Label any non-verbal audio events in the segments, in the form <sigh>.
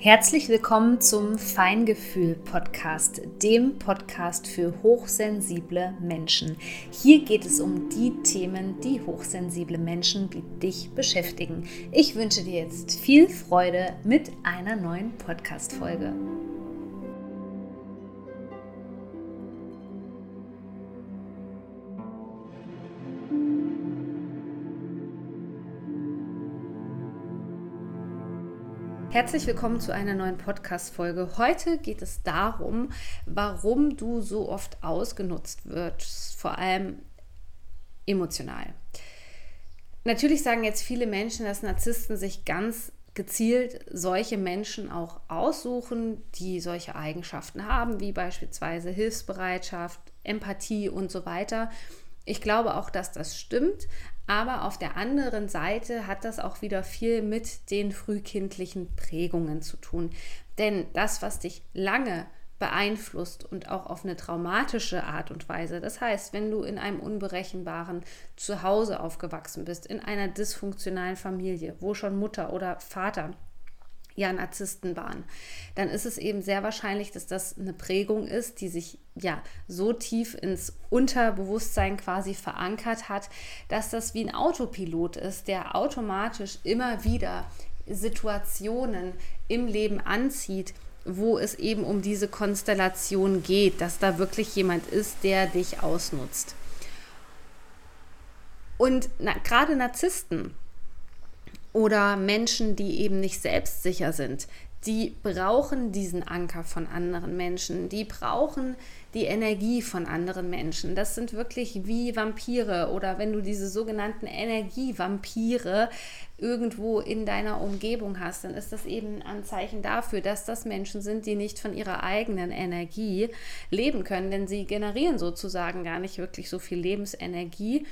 Herzlich willkommen zum Feingefühl Podcast, dem Podcast für hochsensible Menschen. Hier geht es um die Themen, die hochsensible Menschen wie dich beschäftigen. Ich wünsche dir jetzt viel Freude mit einer neuen Podcast-Folge. Herzlich willkommen zu einer neuen Podcast-Folge. Heute geht es darum, warum du so oft ausgenutzt wirst, vor allem emotional. Natürlich sagen jetzt viele Menschen, dass Narzissten sich ganz gezielt solche Menschen auch aussuchen, die solche Eigenschaften haben, wie beispielsweise Hilfsbereitschaft, Empathie und so weiter. Ich glaube auch, dass das stimmt, aber auf der anderen Seite hat das auch wieder viel mit den frühkindlichen Prägungen zu tun. Denn das, was dich lange beeinflusst und auch auf eine traumatische Art und Weise. Das heißt, wenn du in einem unberechenbaren Zuhause aufgewachsen bist, in einer dysfunktionalen Familie, wo schon Mutter oder Vater ja Narzissten waren, dann ist es eben sehr wahrscheinlich, dass das eine Prägung ist, die sich ja so tief ins Unterbewusstsein quasi verankert hat, dass das wie ein Autopilot ist, der automatisch immer wieder Situationen im Leben anzieht, wo es eben um diese Konstellation geht, dass da wirklich jemand ist, der dich ausnutzt. Und na, gerade Narzissten, oder Menschen, die eben nicht selbstsicher sind, die brauchen diesen Anker von anderen Menschen, die brauchen die Energie von anderen Menschen. Das sind wirklich wie Vampire. Oder wenn du diese sogenannten Energievampire irgendwo in deiner Umgebung hast, dann ist das eben ein Anzeichen dafür, dass das Menschen sind, die nicht von ihrer eigenen Energie leben können, denn sie generieren sozusagen gar nicht wirklich so viel Lebensenergie,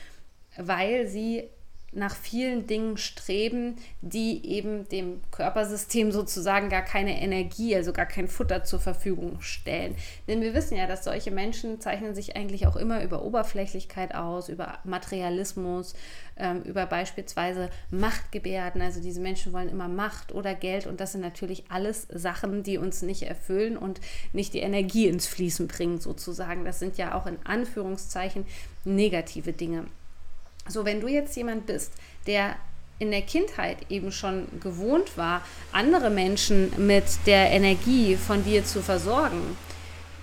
weil sie nach vielen Dingen streben, die eben dem Körpersystem sozusagen gar keine Energie, also gar kein Futter zur Verfügung stellen. Denn wir wissen ja, dass solche Menschen zeichnen sich eigentlich auch immer über Oberflächlichkeit aus, über Materialismus, ähm, über beispielsweise Machtgebärden. Also diese Menschen wollen immer Macht oder Geld und das sind natürlich alles Sachen, die uns nicht erfüllen und nicht die Energie ins Fließen bringen sozusagen. Das sind ja auch in Anführungszeichen negative Dinge. So, wenn du jetzt jemand bist, der in der Kindheit eben schon gewohnt war, andere Menschen mit der Energie von dir zu versorgen,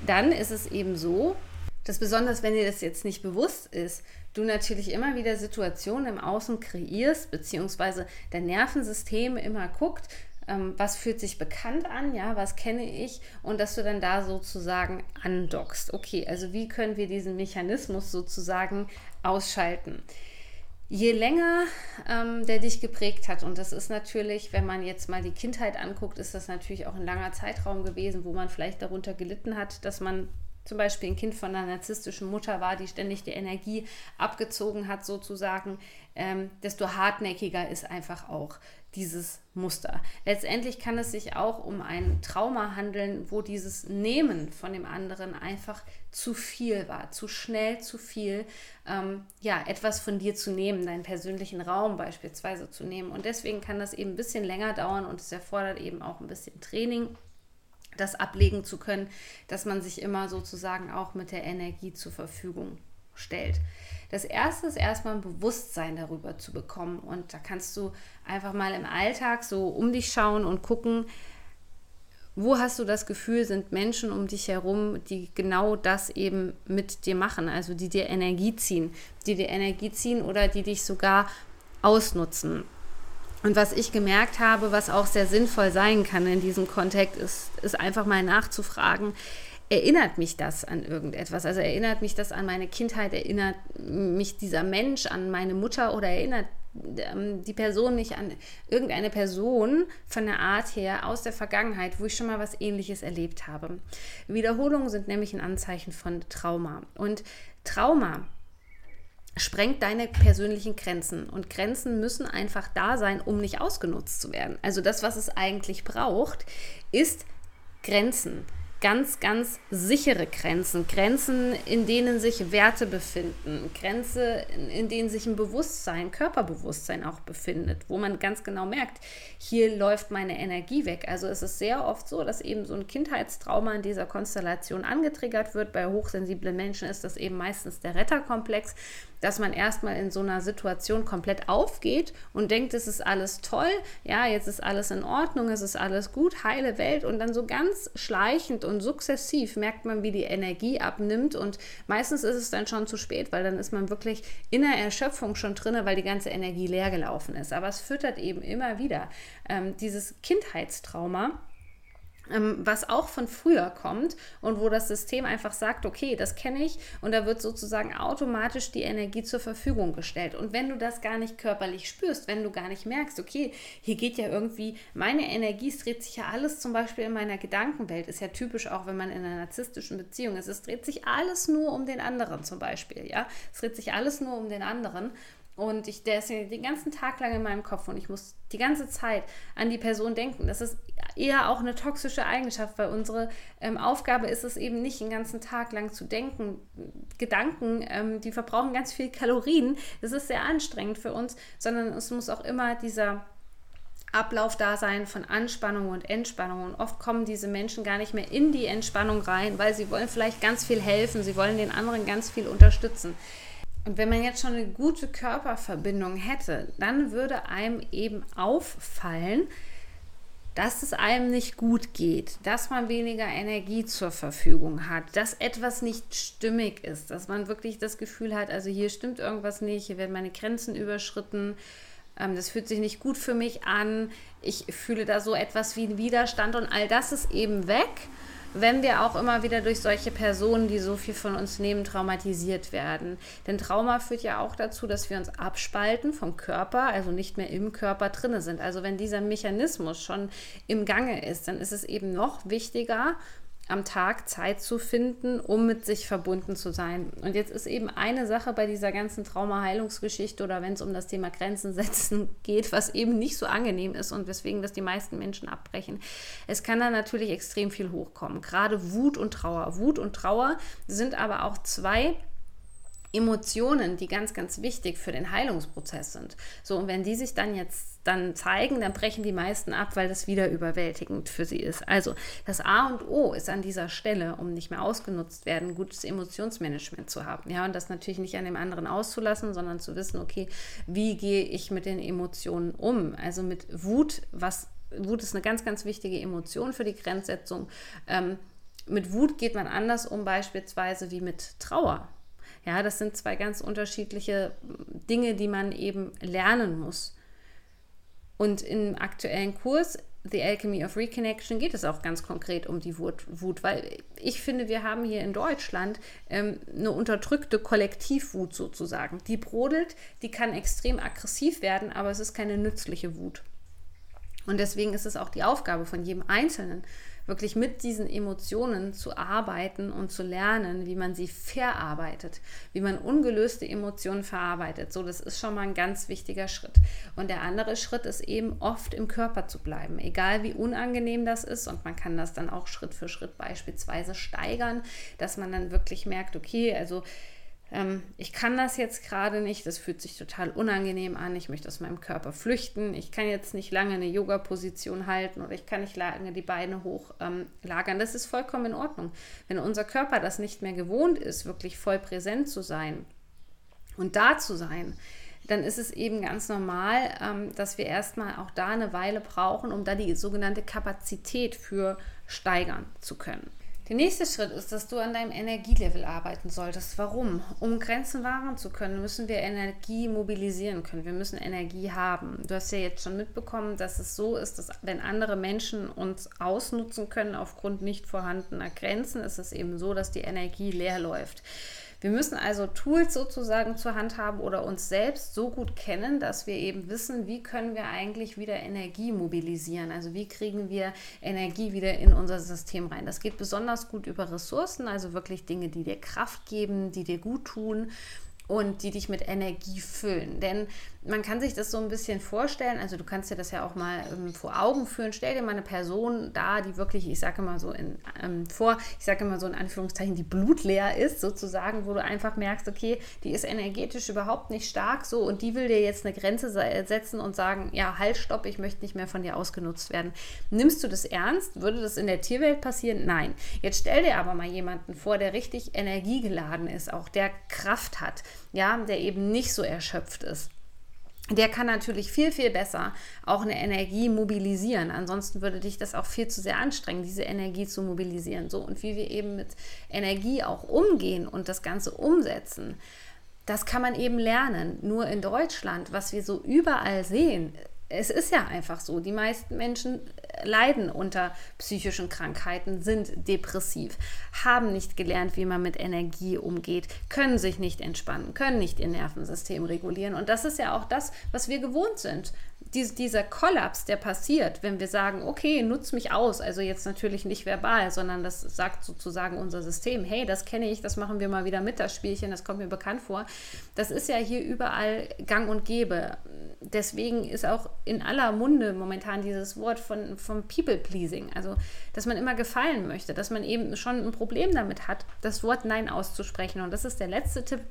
dann ist es eben so, dass besonders wenn dir das jetzt nicht bewusst ist, du natürlich immer wieder Situationen im Außen kreierst, beziehungsweise dein Nervensystem immer guckt, ähm, was fühlt sich bekannt an, ja, was kenne ich und dass du dann da sozusagen andockst. Okay, also wie können wir diesen Mechanismus sozusagen ausschalten? Je länger ähm, der dich geprägt hat, und das ist natürlich, wenn man jetzt mal die Kindheit anguckt, ist das natürlich auch ein langer Zeitraum gewesen, wo man vielleicht darunter gelitten hat, dass man zum Beispiel ein Kind von einer narzisstischen Mutter war, die ständig die Energie abgezogen hat, sozusagen, ähm, desto hartnäckiger ist einfach auch dieses Muster. Letztendlich kann es sich auch um ein Trauma handeln, wo dieses Nehmen von dem anderen einfach zu viel war, zu schnell zu viel, ähm, ja, etwas von dir zu nehmen, deinen persönlichen Raum beispielsweise zu nehmen. Und deswegen kann das eben ein bisschen länger dauern und es erfordert eben auch ein bisschen Training das ablegen zu können, dass man sich immer sozusagen auch mit der Energie zur Verfügung stellt. Das erste ist erstmal ein Bewusstsein darüber zu bekommen und da kannst du einfach mal im Alltag so um dich schauen und gucken, wo hast du das Gefühl, sind Menschen um dich herum, die genau das eben mit dir machen, also die dir Energie ziehen, die dir Energie ziehen oder die dich sogar ausnutzen. Und was ich gemerkt habe, was auch sehr sinnvoll sein kann in diesem Kontext, ist, ist einfach mal nachzufragen, erinnert mich das an irgendetwas? Also erinnert mich das an meine Kindheit, erinnert mich dieser Mensch an meine Mutter oder erinnert ähm, die Person mich an irgendeine Person von der Art her aus der Vergangenheit, wo ich schon mal was ähnliches erlebt habe. Wiederholungen sind nämlich ein Anzeichen von Trauma. Und Trauma sprengt deine persönlichen Grenzen. Und Grenzen müssen einfach da sein, um nicht ausgenutzt zu werden. Also das, was es eigentlich braucht, ist Grenzen. Ganz, ganz sichere Grenzen. Grenzen, in denen sich Werte befinden. Grenze, in denen sich ein Bewusstsein, Körperbewusstsein auch befindet, wo man ganz genau merkt, hier läuft meine Energie weg. Also es ist sehr oft so, dass eben so ein Kindheitstrauma in dieser Konstellation angetriggert wird. Bei hochsensiblen Menschen ist das eben meistens der Retterkomplex dass man erstmal in so einer Situation komplett aufgeht und denkt, es ist alles toll, ja, jetzt ist alles in Ordnung, es ist alles gut, heile Welt und dann so ganz schleichend und sukzessiv merkt man, wie die Energie abnimmt und meistens ist es dann schon zu spät, weil dann ist man wirklich in der Erschöpfung schon drin, weil die ganze Energie leer gelaufen ist. Aber es füttert eben immer wieder ähm, dieses Kindheitstrauma was auch von früher kommt und wo das System einfach sagt, okay, das kenne ich und da wird sozusagen automatisch die Energie zur Verfügung gestellt. Und wenn du das gar nicht körperlich spürst, wenn du gar nicht merkst, okay, hier geht ja irgendwie, meine Energie, es dreht sich ja alles zum Beispiel in meiner Gedankenwelt, ist ja typisch auch, wenn man in einer narzisstischen Beziehung ist, es dreht sich alles nur um den anderen zum Beispiel, ja, es dreht sich alles nur um den anderen und ich, der ist den ganzen Tag lang in meinem Kopf und ich muss die ganze Zeit an die Person denken. Das ist eher auch eine toxische Eigenschaft, weil unsere ähm, Aufgabe ist es eben nicht, den ganzen Tag lang zu denken. Gedanken, ähm, die verbrauchen ganz viel Kalorien. Das ist sehr anstrengend für uns, sondern es muss auch immer dieser Ablauf da sein von Anspannung und Entspannung. Und oft kommen diese Menschen gar nicht mehr in die Entspannung rein, weil sie wollen vielleicht ganz viel helfen, sie wollen den anderen ganz viel unterstützen. Und wenn man jetzt schon eine gute Körperverbindung hätte, dann würde einem eben auffallen, dass es einem nicht gut geht, dass man weniger Energie zur Verfügung hat, dass etwas nicht stimmig ist, dass man wirklich das Gefühl hat, also hier stimmt irgendwas nicht, hier werden meine Grenzen überschritten, ähm, das fühlt sich nicht gut für mich an, ich fühle da so etwas wie Widerstand und all das ist eben weg wenn wir auch immer wieder durch solche Personen, die so viel von uns nehmen, traumatisiert werden. Denn Trauma führt ja auch dazu, dass wir uns abspalten vom Körper, also nicht mehr im Körper drinne sind. Also wenn dieser Mechanismus schon im Gange ist, dann ist es eben noch wichtiger, am Tag Zeit zu finden, um mit sich verbunden zu sein. Und jetzt ist eben eine Sache bei dieser ganzen Traumaheilungsgeschichte oder wenn es um das Thema Grenzen setzen <laughs> geht, was eben nicht so angenehm ist und weswegen das die meisten Menschen abbrechen. Es kann da natürlich extrem viel hochkommen, gerade Wut und Trauer. Wut und Trauer sind aber auch zwei Emotionen, die ganz, ganz wichtig für den Heilungsprozess sind. So, und wenn die sich dann jetzt dann zeigen, dann brechen die meisten ab, weil das wieder überwältigend für sie ist. Also das A und O ist an dieser Stelle, um nicht mehr ausgenutzt werden, gutes Emotionsmanagement zu haben. Ja, und das natürlich nicht an dem anderen auszulassen, sondern zu wissen, okay, wie gehe ich mit den Emotionen um? Also mit Wut, was Wut ist eine ganz, ganz wichtige Emotion für die Grenzsetzung. Ähm, mit Wut geht man anders um, beispielsweise wie mit Trauer. Ja, das sind zwei ganz unterschiedliche Dinge, die man eben lernen muss. Und im aktuellen Kurs The Alchemy of Reconnection geht es auch ganz konkret um die Wut, Wut weil ich finde, wir haben hier in Deutschland ähm, eine unterdrückte Kollektivwut sozusagen. Die brodelt, die kann extrem aggressiv werden, aber es ist keine nützliche Wut. Und deswegen ist es auch die Aufgabe von jedem Einzelnen, wirklich mit diesen Emotionen zu arbeiten und zu lernen, wie man sie verarbeitet, wie man ungelöste Emotionen verarbeitet. So, das ist schon mal ein ganz wichtiger Schritt. Und der andere Schritt ist eben oft im Körper zu bleiben, egal wie unangenehm das ist. Und man kann das dann auch Schritt für Schritt beispielsweise steigern, dass man dann wirklich merkt, okay, also ähm, ich kann das jetzt gerade nicht, das fühlt sich total unangenehm an, ich möchte aus meinem Körper flüchten, ich kann jetzt nicht lange eine Yoga-Position halten oder ich kann nicht lange die Beine hochlagern. Ähm, das ist vollkommen in Ordnung. Wenn unser Körper das nicht mehr gewohnt ist, wirklich voll präsent zu sein und da zu sein, dann ist es eben ganz normal, ähm, dass wir erstmal auch da eine Weile brauchen, um da die sogenannte Kapazität für steigern zu können. Der nächste Schritt ist, dass du an deinem Energielevel arbeiten solltest. Warum? Um Grenzen wahren zu können, müssen wir Energie mobilisieren können. Wir müssen Energie haben. Du hast ja jetzt schon mitbekommen, dass es so ist, dass wenn andere Menschen uns ausnutzen können aufgrund nicht vorhandener Grenzen, ist es eben so, dass die Energie leer läuft. Wir müssen also Tools sozusagen zur Hand haben oder uns selbst so gut kennen, dass wir eben wissen, wie können wir eigentlich wieder Energie mobilisieren. Also wie kriegen wir Energie wieder in unser System rein. Das geht besonders gut über Ressourcen, also wirklich Dinge, die dir Kraft geben, die dir gut tun und die dich mit Energie füllen. Denn man kann sich das so ein bisschen vorstellen, also du kannst dir das ja auch mal ähm, vor Augen führen. Stell dir mal eine Person da, die wirklich, ich sage immer so in, ähm, vor, ich sage immer so in Anführungszeichen, die blutleer ist, sozusagen, wo du einfach merkst, okay, die ist energetisch überhaupt nicht stark so und die will dir jetzt eine Grenze setzen und sagen, ja, halt, stopp, ich möchte nicht mehr von dir ausgenutzt werden. Nimmst du das ernst? Würde das in der Tierwelt passieren? Nein. Jetzt stell dir aber mal jemanden vor, der richtig energiegeladen ist, auch der Kraft hat, ja, der eben nicht so erschöpft ist der kann natürlich viel, viel besser auch eine Energie mobilisieren. Ansonsten würde dich das auch viel zu sehr anstrengen, diese Energie zu mobilisieren. So und wie wir eben mit Energie auch umgehen und das Ganze umsetzen, das kann man eben lernen. Nur in Deutschland, was wir so überall sehen, es ist ja einfach so, die meisten Menschen leiden unter psychischen Krankheiten, sind depressiv, haben nicht gelernt, wie man mit Energie umgeht, können sich nicht entspannen, können nicht ihr Nervensystem regulieren. Und das ist ja auch das, was wir gewohnt sind dies, dieser Kollaps, der passiert, wenn wir sagen, okay, nutz mich aus, also jetzt natürlich nicht verbal, sondern das sagt sozusagen unser System, hey, das kenne ich, das machen wir mal wieder mit, das Spielchen, das kommt mir bekannt vor. Das ist ja hier überall gang und gäbe. Deswegen ist auch in aller Munde momentan dieses Wort von, vom People-Pleasing, also dass man immer gefallen möchte, dass man eben schon ein Problem damit hat, das Wort Nein auszusprechen. Und das ist der letzte Tipp,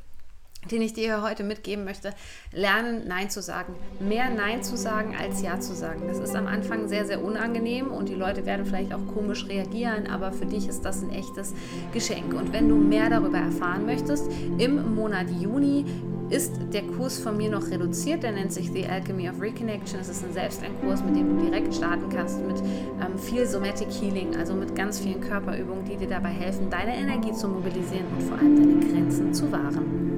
den ich dir heute mitgeben möchte, lernen, Nein zu sagen. Mehr Nein zu sagen als Ja zu sagen. Das ist am Anfang sehr, sehr unangenehm und die Leute werden vielleicht auch komisch reagieren, aber für dich ist das ein echtes Geschenk. Und wenn du mehr darüber erfahren möchtest, im Monat Juni ist der Kurs von mir noch reduziert. Der nennt sich The Alchemy of Reconnection. Es ist ein Selbstlernkurs, mit dem du direkt starten kannst mit ähm, viel Somatic Healing, also mit ganz vielen Körperübungen, die dir dabei helfen, deine Energie zu mobilisieren und vor allem deine Grenzen zu wahren.